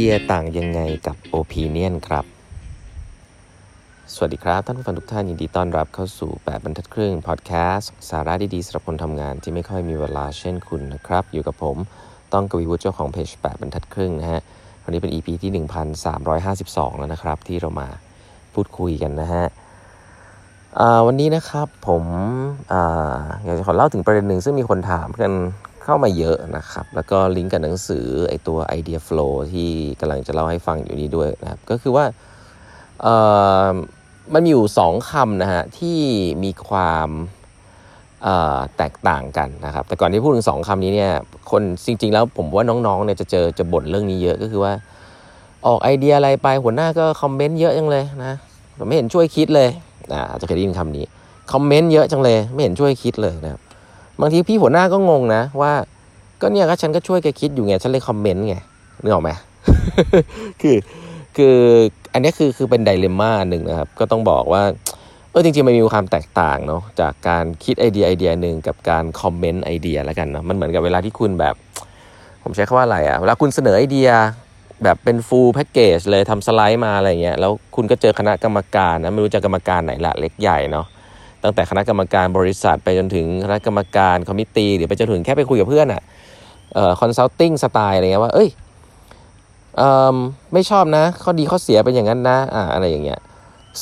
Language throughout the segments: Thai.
ดียต่างยังไงกับโอปิเนียนครับ สวัสดีครับท่านผู้ฟังทุกท่านยินดีต้อนรับเข้าสู่ 8บรรทัดครึ่งพอดแคสต์สาระดีๆสำหรับคนทำงานที่ไม่ค่อยมีเวลาเช่นคุณนะครับ อยู่กับผมต้องกวีวุฒิเจ้าของเพจ8บรรทัดครึ่งนะฮะวันนี้เป็น EP ที่ 1352 แล้วนะครับ ที่เรามาพูดคุยกันนะฮะวันนี้นะครับผมออยากจะขอเล่าถึงประเด็นหนึ่งซึ่งมีคนถามกัน เข้ามาเยอะนะครับ แล้วก็ลิงก์กับหนังสือไอตัว Idea Flow ที่กำลังจะเล่าให้ฟังอยู่นี้ด้วยนะครับ ก็คือว่ามันมีอยู่สองคำนะฮะที่มีความแตกต่างกันนะครับ แต่ก่อนที่พูดถึงสองคำนี้เนี่ยคนจริง ๆ แล้วผมว่าน้องๆเนี่ยจะเจอจะบ่นเรื่องนี้เยอะก็คือว่าออกไอเดียอะไรไปหัวหน้าก็คอมเมนต์เยอะจังเลยนะไม่เห็นช่วยคิดเลยอาจจะเคยได้ยินคำนี้คอมเมนต์เยอะจังเลย ไม่เห็นช่วยคิดเลยนะครับ บางทีพี่หัวหน้าก็งงนะ ว่าก็เนี่ยก็ฉันก็ช่วยแกคิดอยู่ไงฉันเลยคอมเมนต์ไงนึกออกไหมคือคืออันนี้คือคือเป็น dilemma หนึ่งนะครับ ก็ต้องบอกว่าเออจริงๆมันมีความแตกต่างเนาะจากการคิดไอเดียไอเดียหนึ่งกับการคอมเมนต์ไอเดียแล้วกันเนาะมันเหมือนกับเวลาที่คุณแบบ ผมใช้คำว่าอะไรอะเวลาคุณเสนอไอเดียแบบเป็น full package เลยทำสไลด์มาอะไรเงี้ยแล้วคุณก็เจอคณะกรรมการนะไม่รู้จะกรรมการไหนละเล็กใหญ่เนาะ ตั้งแต่คณะกรรมการบริษัทไปจนถึงคณะกรรมการ committee หรือไปจนถึงแค่ไปคุยกับเพื่อนอะ่ะ consulting style อะไรเงี้ยว่า เอ้ยเออไม่ชอบนะ ข้อดีข้อเสียเป็นอย่างนั้นนะอ่าอะไรอย่างเงี้ย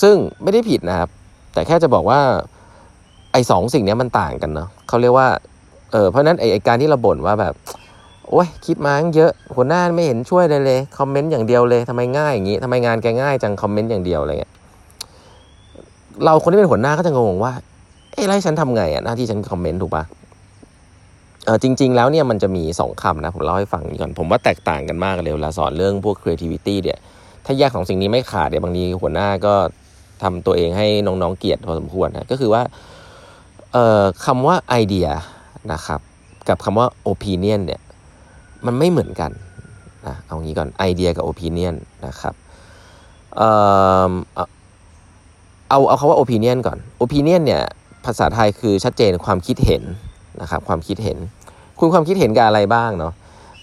ซึ่งไม่ได้ผิดนะครับ แต่แค่จะบอกว่าไอ้สองสิ่งนี้มันต่างกันเนาะเขาเรียกว่าเออเพราะนั้นไอ้การที่เราบ่นว่าแบบโอ้ยคิดมาเยอะหัวหน้าไม่เห็นช่วยเลยเลยคอมเมนต์อย่างเดียวเลยทำไมง่ายอย่างนี้ทำไมงานแกง่ายจังคอมเมนต์อย่างเดียวอะไรเงี้ย เราคนที่เป็นหัวหน้าก็จะงงว่า เอ้ไรฉันทำไงอะหน้าที่ฉันคอมเมนต์ถูกปะเออจริง ๆ แล้วเนี่ยมันจะมีสองคำนะ ผมเล่าให้ฟังก่อน ผมว่าแตกต่างกันมากเลยเวลาสอนเรื่องพวก creativity เนี่ยถ้าแยกของสิ่งนี้ไม่ขาดเดี๋ยวบางทีหัวหน้าก็ทำตัวเองให้น้องๆเกลียดพอสมควรนะก็คือว่าเอ่อคำว่าไอเดียนะครับกับคำว่า opinion เนี่ยมันไม่เหมือนกันนะเอางี้ก่อนไอเดียกับ opinion นะครับเอ่อ เอาเอาคำว่า opinion ก่อน opinion เนี่ยภาษาไทยคือชัดเจนความคิดเห็นนะครับความคิดเห็น คุณความคิดเห็นกับอะไรบ้างเนาะ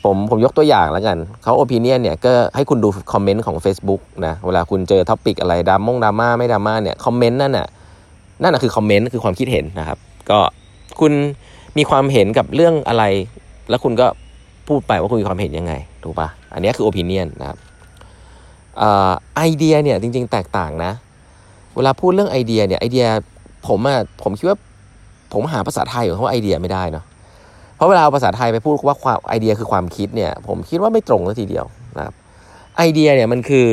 ผมผมยกตัวอย่างแล้วกันเขา opinion เนี่ยก็ให้คุณดูคอมเมนต์ของ Facebook นะเวลาคุณเจอ topic อะไรดรามงดราม่าไม่ดราม่าเนี่ยคอมเมนต์นั่นน่ะนั่นน่ะคือคอมเมนต์คือความคิดเห็นนะครับ ก็คุณมีความเห็นกับเรื่องอะไร แล้วคุณก็พูดไปว่าคุณมีความเห็นยังไงถูกป่ะอันนี้คือ opinion นะครับไอเดียเนี่ยจริงๆ แตกต่างนะ เวลาพูดเรื่องไอเดียเนี่ยไอเดียผมอะผมคิดว่าผมหาภาษาไทยของเขาไอเดียไม่ได้เนาะเพราะเวลาเอาภาษาไทยไปพูดว่าความไอเดียคือความคิดเนี่ย ผมคิดว่าไม่ตรงเลยทีเดียวนะครับไอเดียเนี่ยมันคือ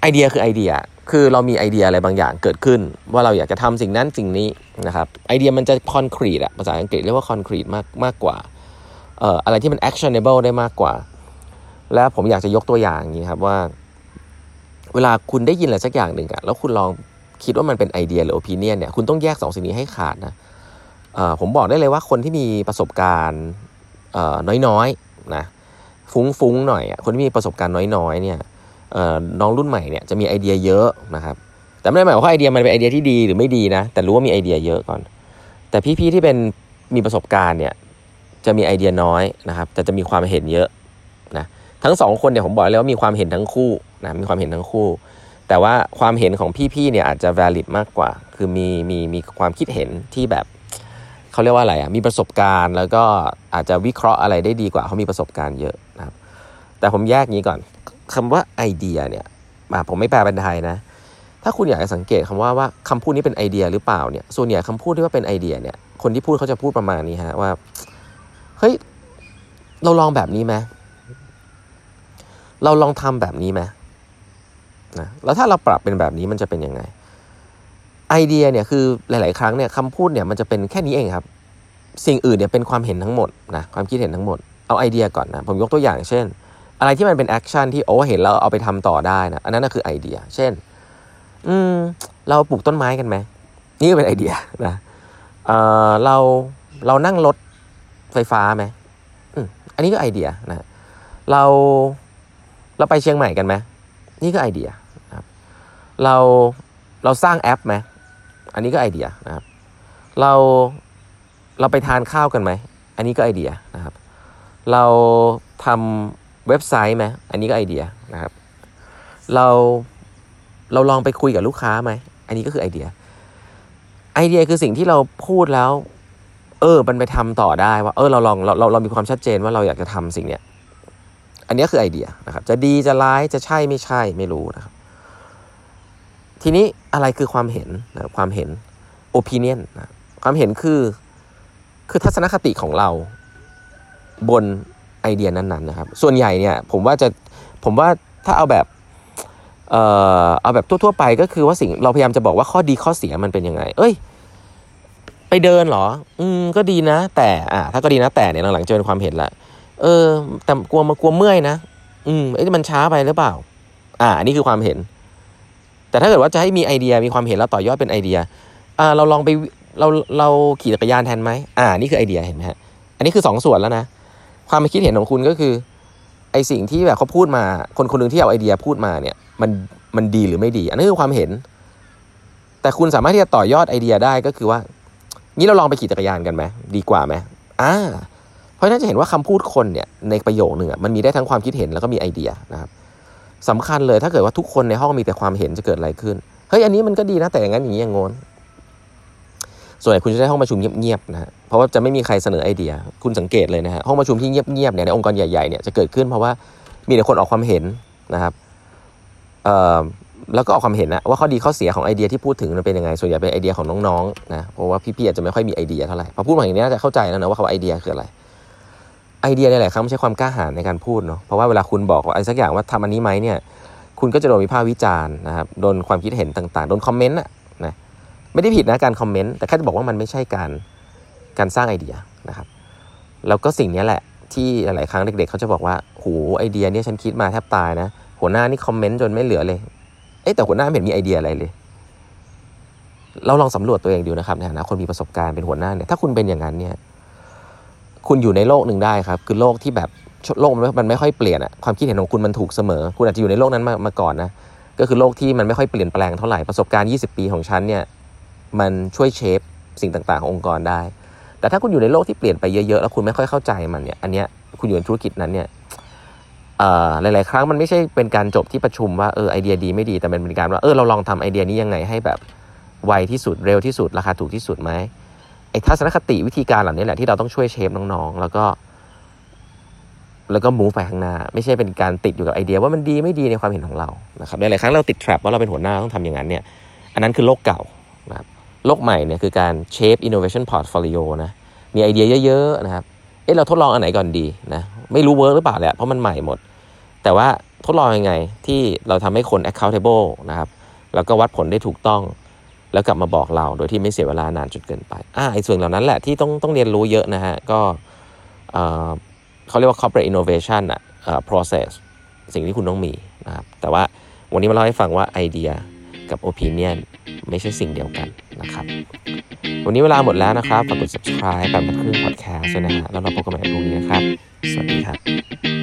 ไอเดียคือไอเดีย คือเรามีไอเดียอะไรบางอย่างเกิดขึ้น ว่าเราอยากจะทำสิ่งนั้นสิ่งนี้นะครับไอเดียมันจะคอนกรีตอะภาษาอังกฤษเรียกว่าคอนกรีตมากมากกว่าเอ่ออะไรที่มัน actionable ได้มากกว่า และผมอยากจะยกตัวอย่างนี้ครับว่า เวลาคุณได้ยินอะไรสักอย่างหนึ่งอะแล้วคุณลองคิดว่ามันเป็นไอเดียหรือโอปิเนียนเนี่ยคุณต้องแยกสองสิ่งนี้ให้ขาดนะผมบอกได้เลยว่าคนที่มีประสบการณ์น้อยๆนะฟุ้งๆหน่อยคนที่มีประสบการณ์น้อยๆเนี่ยน้องรุ่นใหม่เนี่ยจะมีไอเดียเยอะนะครับแต่ไม่ได้หมายว่าไอเดียมันเป็นไอเดียที่ดีหรือไม่ดีนะแต่รู้ว่ามีไอเดียเยอะก่อน แต่พี่ๆที่เป็นมีประสบการณ์เนี่ยจะมีไอเดียน้อยนะครับแต่จะมีความเห็นเยอะ ทั้งสองคนเนี่ยผมบอกเลยว่ามีความเห็นทั้งคู่นะมีความเห็นทั้งคู่ แต่ว่าความเห็นของพี่ๆเนี่ยอาจจะ valid มากกว่า คือมีมีมีความคิดเห็นที่แบบเขาเรียกว่าอะไรอะมีประสบการณ์แล้วก็อาจจะวิเคราะห์อะไรได้ดีกว่าเขามีประสบการณ์เยอะนะครับ แต่ผมแยกนี้ก่อนคำว่าไอเดียเนี่ยมาผมไม่แปลเป็นไทยนะ ถ้าคุณอยากจะสังเกตคำว่าว่าคำพูดนี้เป็นไอเดียหรือเปล่าเนี่ยส่วนใหญ่คำพูดที่ว่าเป็นไอเดียเนี่ยคนที่พูดเขาจะพูดประมาณนี้ฮะว่าเฮ้ยเราลองแบบนี้ไหม เราลองทำแบบนี้ไหมนะแล้วถ้าเราปรับเป็นแบบนี้มันจะเป็นยังไง ไอเดียเนี่ยคือหลาย ๆ ครั้งเนี่ยคำพูดเนี่ยมันจะเป็นแค่นี้เองครับ สิ่งอื่นเนี่ยเป็นความเห็นทั้งหมดนะความคิดเห็นทั้งหมดเอาไอเดียก่อนนะผมยกตัวอย่างเช่น อะไรที่มันเป็น action ที่โอ้เห็นแล้วเอาไปทำต่อได้นะอันนั้นก็คือไอเดีย เช่น อืมเราปลูกต้นไม้กันไหมนี่ก็เป็นไอเดียนะเออเราเรานั่งรถไฟฟ้าไหมอืมอันนี้ก็ไอเดียนะเรา เราไปเชียงใหม่กันไหมนี่ก็ไอเดียเราเราสร้างแอปไหมอันนี้ก็ไอเดียนะครับ เราเราไปทานข้าวกันไหม อันนี้ก็ไอเดียนะครับ เราทเว็บไซต์ไหมอันนี้ก็ไอเดียนะครับ เราเราลองไปคุยกับลูกค้าไหม อันนี้ก็คือไอเดีย ไอเดียคือสิ่งที่เราพูดแล้ว เออมันไปทำต่อได้ว่า เออเราลองเราเราเรามีความชัดเจนว่าเราอยากจะทำสิ่งเนี้ย อันนี้คือไอเดียนะครับจะดีจะร้ายจะใช่ไม่ใช่ไม่รู้นะครับทีนี้อะไรคือความเห็นนะความเห็น opinion นะความเห็นคือคือทัศนคติของเราบนไอเดียนั้นๆนะครับ ส่วนใหญ่เนี่ยผมว่าจะผมว่าถ้าเอาแบบเอ่อเอาแบบทั่วๆไปก็คือว่าสิ่งเราพยายามจะบอกว่าข้อดีข้อเสียมันเป็นยังไง เอ้ย ไปเดินเหรอ อืมก็ดีนะ แต่อ่าถ้าก็ดีนะแต่เนี่ยหลังๆจะเป็นความเห็นละ เออ แต่กลัวมากลัวเมื่อยนะอืมเอ้ยมันช้าไปหรือเปล่า อ่าอันนี้คือความเห็น แต่ถ้าเกิดว่าจะให้มีไอเดียมีความเห็นแล้วต่อยอดเป็นไอเดีย อ่า เราลองไปเราเราขี่จักรยานแทนไหมอ่า นี่คือไอเดียเห็นไหมฮะอันนี้คือสองส่วนแล้วนะความคิดเห็นของคุณก็คือ ไอสิ่งที่แบบเขาพูดมา คนคนหนึ่งที่เอาไอเดียพูดมาเนี่ย มันมันดีหรือไม่ดี อันนี้คือความเห็น แต่คุณสามารถที่จะต่อยอดไอเดียได้ก็คือว่างี้เราลองไปขี่จักรยานกันไหมดีกว่าไหมอ่า ราะฉะนั้นจะเห็นว่าคำพูดคนเนี่ยในประโยคหนึ่งมันมีได้ทั้งความคิดเห็นแล้วก็มีไอเดียนะครับสำคัญเลยถ้าเกิดว่าทุกคนในห้องมีแต่ความเห็นจะเกิดอะไรขึ้นเฮ้ยอันนี้มันก็ดีนะแต่อย่างนั้นอย่างนี้อย่างงนส่วนใหญ่คุณจะได้ห้องประชุมเงียบๆนะฮะเพราะว่าจะไม่มีใครเสนอไอเดีย คุณสังเกตเลยนะฮะห้องประชุมที่เงียบๆเนี่ยในองค์กรใหญ่ๆเนี่ยจะเกิดขึ้นเพราะว่ามีแต่คนออกความเห็นนะครับเอ่อแล้วก็ออกความเห็นนะว่าข้อดีข้อเสียของไอเดียที่พูดถึงมันเป็นยังไงส่วนใหญ่เป็นไอเดียของน้องๆนะเพราะว่าพี่ๆอาจจะไม่ค่อยมีไอเดียเท่าไหร่พอพูดมาอย่างนี้จะเข้าใจแล้วนะว่าคำว่าไอเดียคืออะไร ไอเดียในหลายครั้งไม่ใช่ความกล้าหาญในการพูดเนาะเพราะว่าเวลาคุณบอกว่าอะไรสักอย่างว่าทำอันนี้ไหมเนี่ย คุณก็จะโดนวิพากษ์วิจารณ์นะครับโดนความคิดเห็นต่างๆโดนคอมเมนต์อะนะไม่ได้ผิดนะการคอมเมนต์แต่แค่จะบอกว่ามันไม่ใช่การการสร้างไอเดียนะครับ แล้วก็สิ่งนี้แหละที่หลาย ๆ ครั้งเด็ก ๆ เขาจะบอกว่าโหไอเดียเนี่ยฉันคิดมาแทบตายนะ หัวหน้านี่คอมเมนต์จนไม่เหลือเลยเอ๊แต่หัวหน้าไม่เห็นมีไอเดียอะไรเลย เราลองสำรวจตัวเองดูนะครับในฐานะคนมีประสบการณ์เป็นหัวหน้าเนี่ยถ้าคุณเป็นอย่างนั้นเนี่ย คุณอยู่ในโลกหนึ่งได้ครับ คือโลกที่แบบโลกมันมันไม่ค่อยเปลี่ยนอะความคิดเห็นของคุณมันถูกเสมอ คุณอาจจะอยู่ในโลกนั้นมามาก่อนนะก็คือโลกที่มันไม่ค่อยเปลี่ยนแปลงเท่าไหร่ประสบการณ์ 20 ปีของฉันเนี่ยมันช่วยเชฟสิ่งต่างๆขององค์กรได้ แต่ถ้าคุณอยู่ในโลกที่เปลี่ยนไปเยอะๆ แล้วคุณไม่ค่อยเข้าใจมันเนี่ยอันเนี้ยคุณอยู่ในธุรกิจนั้นเนี่ยหลายๆ ครั้งมันไม่ใช่เป็นการจบที่ประชุมว่าเออไอเดียดีไม่ดีแต่มันเป็นการว่าเออเราลองทำไอเดียนี้ยังไงให้แบบไวที่สุดเร็วที่สุดราคาถูกที่สุดไหม ไอ้ทัศนคติวิธีการเหล่านี้แหละที่เราต้องช่วย shape น้องๆ แล้วก็ แล้วก็ move ไปข้างหน้า ไม่ใช่เป็นการติดอยู่กับไอเดียว่ามันดีไม่ดีในความเห็นของเรานะครับหลายครั้งเราติด trap ว่าเราเป็นหัวหน้าต้องทำอย่างนั้นเนี่ยอันนั้นคือโลกเก่านะครับโลกใหม่เนี่ยคือการ shape innovation portfolio นะมีไอเดียเยอะๆนะครับเอ๊ะเราทดลองอันไหนก่อนดีนะไม่รู้ work หรือเปล่าแหละเพราะมันใหม่หมด แต่ว่าทดลองยังไงที่เราทำให้คน accountable นะครับแล้วก็วัดผลได้ถูกต้อง แล้วกลับมาบอกเราโดยที่ไม่เสียเวลานานจนเกินไปอ่าไอ้ส่วนเหล่านั้นแหละที่ต้องต้องเรียนรู้เยอะนะฮะก็เขาเรียกว่า corporate innovation อะ process สิ่งที่คุณต้องมีนะครับแต่ว่าวันนี้มาเล่าให้ฟังว่าไอเดียกับ opinion ไม่ใช่สิ่งเดียวกันนะครับ วันนี้เวลาหมดแล้วนะครับฝากกด subscribe แบบครึ่ง podcast ด้วยนะฮะแล้วเราพบกันใหม่พรุ่งนี้นะครับ สวัสดีครับ